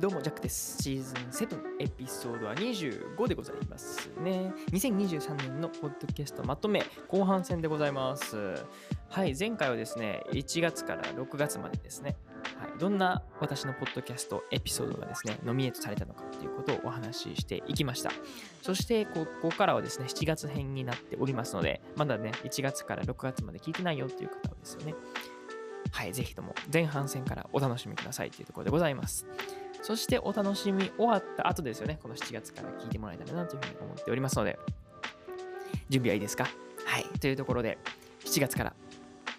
どうも、ジャックです。シーズン7、エピソードは25でございますね。2023年のポッドキャストまとめ、後半戦でございます。はい、前回はですね、1月から6月までですね、はい、どんな私のポッドキャストエピソードがですね、ノミネートされたのかということをお話ししていきました。そして、ここからはですね、7月編になっておりますので、まだね、1月から6月まで聞いてないよっていう方はですよね、はい、ぜひとも前半戦からお楽しみくださいというところでございます。そしてお楽しみ終わった後ですよね、この7月から聞いてもらえたらなというふうに思っておりますので、準備はいいですか？はい、というところで、7月から。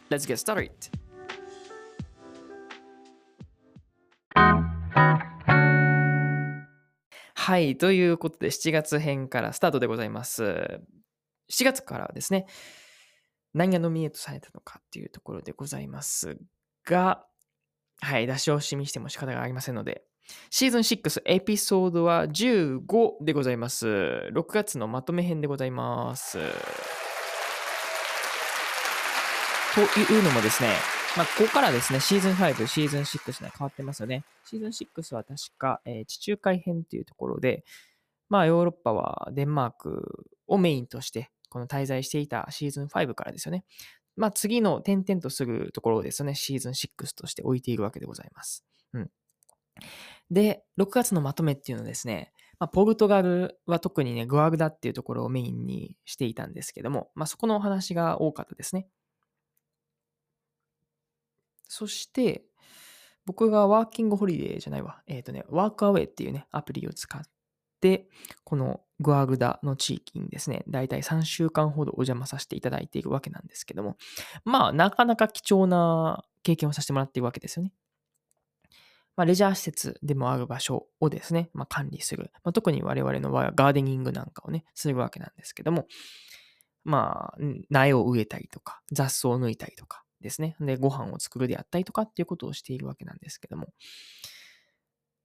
Let's get started! はい、ということで7月編からスタートでございます。7月からはですね、何がノミネートされたのかっていうところでございますが、はい、出し惜しみしても仕方がありませんので、シーズン6エピソードは15でございます。6月のまとめ編でございます。というのもですね、まあ、ここからですね、シーズン5、シーズン6に変わってますよね。シーズン6は確か、えー地中海編というところで、まあ、ヨーロッパはデンマークをメインとして、この滞在していたシーズン5からですよね。まあ、次の点々とするところをですね、シーズン6として置いているわけでございます。うん。で、6月のまとめっていうのはですね、まあ、ポルトガルは特にね、グアグダっていうところをメインにしていたんですけども、まあ、そこのお話が多かったですね。そして、僕がワーキングホリデーじゃないわ。えっ、とね、ワークアウェイっていうね、アプリを使って、このグアグダの地域にですね、だいたい3週間ほどお邪魔させていただいているわけなんですけども、まあ、なかなか貴重な経験をさせてもらっているわけですよね。まあ、レジャー施設でもある場所をですね、まあ、管理する。まあ、特に我々の場合はガーデニングなんかをね、するわけなんですけども、まあ、苗を植えたりとか、雑草を抜いたりとかですね。で、ご飯を作るであったりとかっていうことをしているわけなんですけども、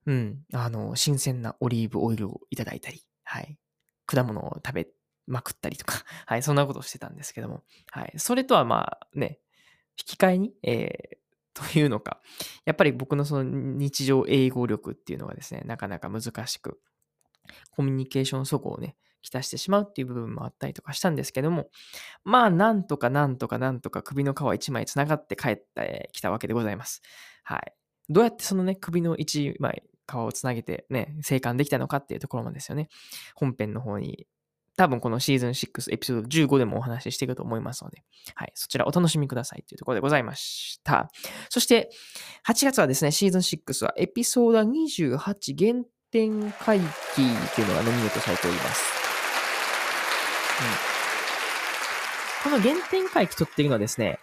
うん、あの、新鮮なオリーブオイルをいただいたり、はい、果物を食べまくったりとか、はい、そんなことをしてたんですけども、はい、それとはまあね、引き換えに、えーというのか、やっぱり僕のその日常英語力っていうのがですね、なかなか難しく、コミュニケーションそこをね、きたしてしまうっていう部分もあったりとかしたんですけども、まあ、なんとかなんとかなんとか首の皮一枚つながって帰ってきたわけでございます。はい。どうやってそのね、首の一枚皮をつなげてね、生還できたのかっていうところもですよね、本編の方に、多分このシーズン6エピソード15でもお話ししていくと思いますので、はい、そちらお楽しみくださいというところでございました。そして、8月はですね、シーズン6はエピソード28原点回帰というのがノミネートされております。うん、この原点回帰とっていうのはですね、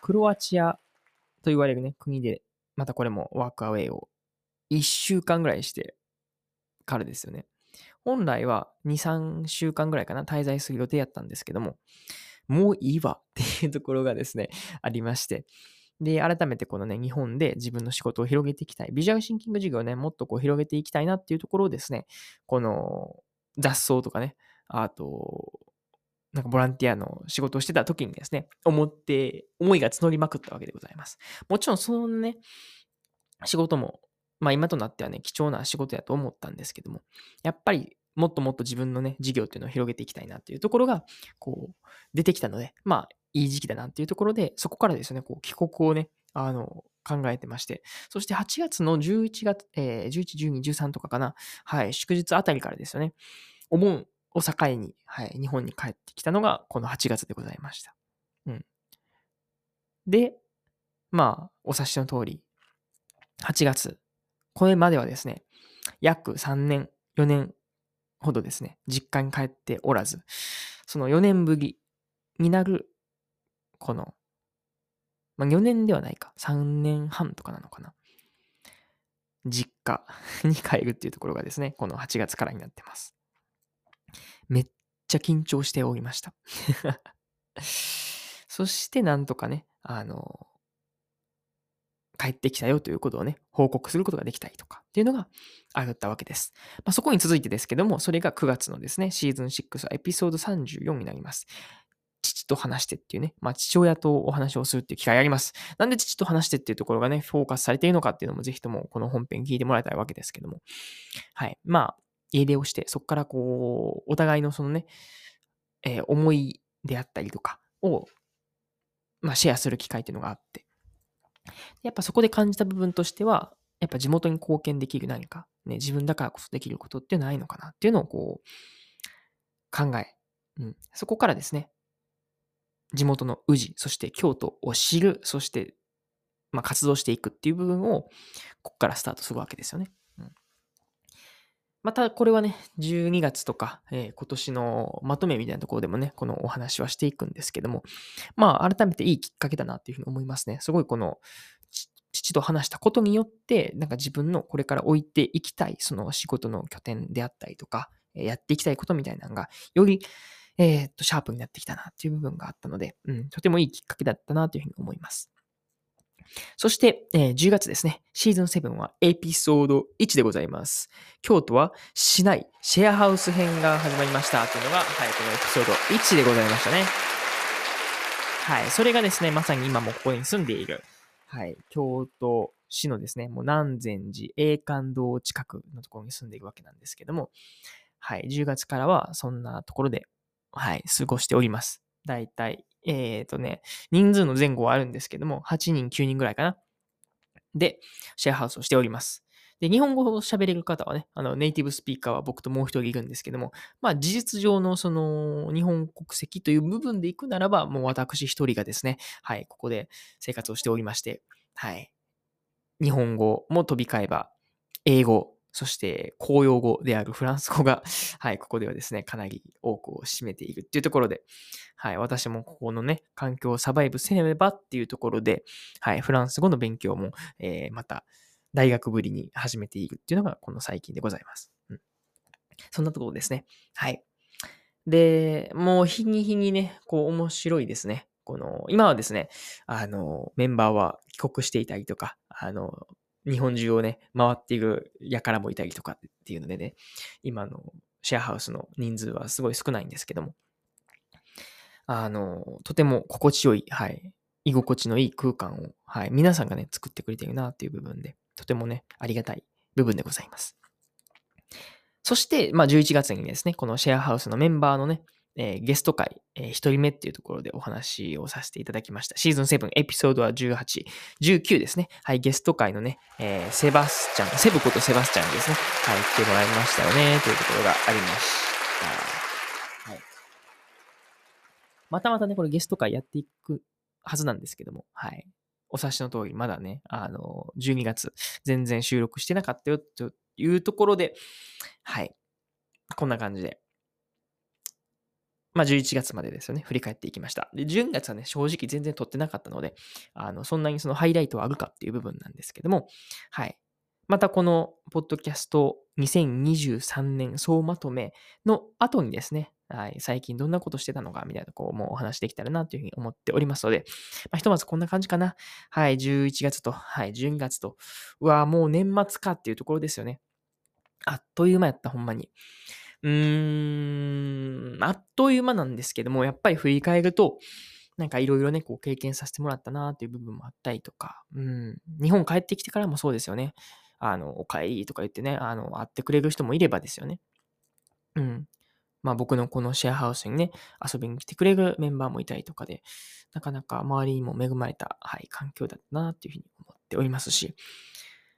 クロアチアと言われるね、国で、またこれもワークアウェイを1週間ぐらいしてからですよね。本来は2、3週間ぐらいかな、滞在する予定やったんですけども、もういいわっていうところがですね、ありまして。で、改めてこのね、日本で自分の仕事を広げていきたい。ビジュアルシンキング事業をね、もっとこう広げていきたいなっていうところをですね、この雑草とかね、あと、なんかボランティアの仕事をしてた時にですね、思って、思いが募りまくったわけでございます。もちろんそのね、仕事も、まあ今となってはね、貴重な仕事やと思ったんですけども、やっぱりもっともっと自分のね、事業っていうのを広げていきたいなっていうところが、こう、出てきたので、まあ、いい時期だなっていうところで、そこからですね、こう、帰国をね、あの、考えてまして、そして8月の11月、えー、11、12、13とかかな、はい、祝日あたりからですよね、お盆を境に、はい、日本に帰ってきたのが、この8月でございました。うん。で、まあ、お察しの通り、8月、これまではですね、約3年、4年ほどですね、実家に帰っておらず、その4年ぶりになる、この、まあ、4年ではないか、3年半とかなのかな。実家に帰るっていうところがですね、この8月からになってます。めっちゃ緊張しておりました。そしてなんとかね、あの、帰ってきたよということをね、報告することができたりとかっていうのがあったわけです。まあ、そこに続いてですけども、それが9月のですね、シーズン6エピソード34になります。父と話してっていうね、まあ、父親とお話をするっていう機会があります。なんで父と話してっていうところがね、フォーカスされているのかっていうのもぜひともこの本編聞いてもらいたいわけですけども。はい。まあ、家出をして、そこからこう、お互いのそのね、えー、思いであったりとかを、まあ、シェアする機会っていうのがあって。やっぱそこで感じた部分としては、やっぱ地元に貢献できる何か、ね、自分だからこそできることってないのかなっていうのをこう、考え、うん、そこからですね、地元の宇治、そして京都を知る、そして、まあ、活動していくっていう部分を、ここからスタートするわけですよね。また、これはね、12月とか、えー、今年のまとめみたいなところでもね、このお話はしていくんですけども、まあ、改めていいきっかけだなっていうふうに思いますね。すごいこの、父と話したことによって、なんか自分のこれから置いていきたい、その仕事の拠点であったりとか、やっていきたいことみたいなのが、より、えー、っと、シャープになってきたなっていう部分があったので、うん、とてもいいきっかけだったなというふうに思います。そして、えー、10月ですね。シーズン7はエピソード1でございます。京都は市内シェアハウス編が始まりましたというのが、はい、このエピソード1でございましたね。はい、それがですね、まさに今もここに住んでいる、はい、京都市のですね、もう南禅寺栄冠堂近くのところに住んでいるわけなんですけども、はい、10月からはそんなところで、はい、過ごしております。だいたい、えっ、ー、とね、人数の前後はあるんですけども、8人、9人ぐらいかな。で、シェアハウスをしております。で、日本語を喋れる方はね、あの、ネイティブスピーカーは僕ともう一人いるんですけども、まあ、事実上のその、日本国籍という部分で行くならば、もう私一人がですね、はい、ここで生活をしておりまして、はい、日本語も飛び交えば、英語、そして公用語であるフランス語が、はい、ここではですね、かなり多くを占めているっていうところで、はい、私もここのね、環境をサバイブせねばっていうところで、はい、フランス語の勉強も、えー、また、大学ぶりに始めているっていうのが、この最近でございます。うん。そんなところですね。はい。で、もう日に日にね、こう面白いですね。この、今はですね、あの、メンバーは帰国していたりとか、あの、日本中をね、回っている輩もいたりとかっていうのでね、今のシェアハウスの人数はすごい少ないんですけども、あの、とても心地よい、はい、居心地のいい空間を、はい、皆さんがね、作ってくれてるなっていう部分で、とてもね、ありがたい部分でございます。そして、まあ、11月にですね、このシェアハウスのメンバーのね、えー、ゲスト会、えー、1人目っていうところでお話をさせていただきました。シーズン7、エピソードは18、19ですね。はい、ゲスト会のね、えー、セバスチャン、セブことセバスチャンですね、はい、来てもらいましたよね、というところがありました。はい。またまたね、これゲスト会やっていくはずなんですけども、はい。お察しの通り、まだね、あの、12月、全然収録してなかったよ、というところで、はい。こんな感じで、まあ、11月までですよね、振り返っていきました。で、12月はね、正直全然撮ってなかったので、あの、そんなにそのハイライトはあるかっていう部分なんですけども、はい。またこの、ポッドキャスト2023年総まとめの後にですね、はい、最近どんなことしてたのかみたいなこう、もうお話できたらなというふうに思っておりますので、まあ、ひとまずこんな感じかな。はい、11月と、はい、12月と、うわ、もう年末かっていうところですよね。あっという間やった、ほんまに。うーん、あっという間なんですけども、やっぱり振り返ると、なんかいろいろね、こう経験させてもらったなっていう部分もあったりとか、うん、日本帰ってきてからもそうですよね。あの、お帰りとか言ってね、あの、会ってくれる人もいればですよね。うん。まあ僕のこのシェアハウスにね、遊びに来てくれるメンバーもいたりとかで、なかなか周りにも恵まれた、はい、環境だったなっていうふうに思っておりますし、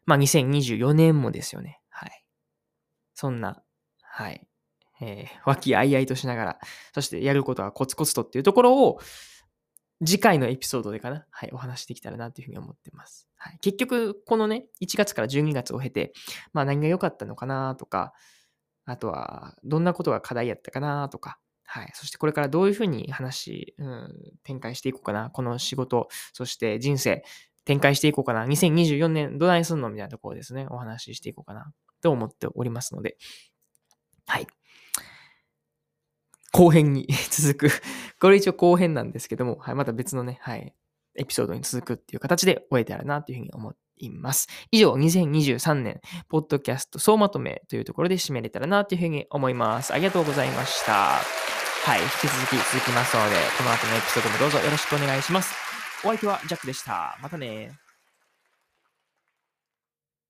まあ2024年もですよね。はい。そんな、はい。えー、和気あいあいとしながら、そしてやることはコツコツとっていうところを、次回のエピソードでかな、はい、お話しできたらなというふうに思ってます。はい、結局、このね、1月から12月を経て、まあ何が良かったのかなとか、あとは、どんなことが課題やったかなとか、はい。そしてこれからどういうふうに話、うん、展開していこうかな。この仕事、そして人生、展開していこうかな。2024年どないすんのみたいなところですね。お話ししていこうかな。と思っておりますので。はい。後編に 続くこれ一応後編なんですけども、はい、また別のね、はい、エピソードに続くっていう形で終えてあるなというふうに思います。以上、2023年、ポッドキャスト総まとめというところで締めれたらなというふうに思います。ありがとうございました。はい、引き続き続きますので、この後のエピソードもどうぞよろしくお願いします。お相手はジャックでした。またね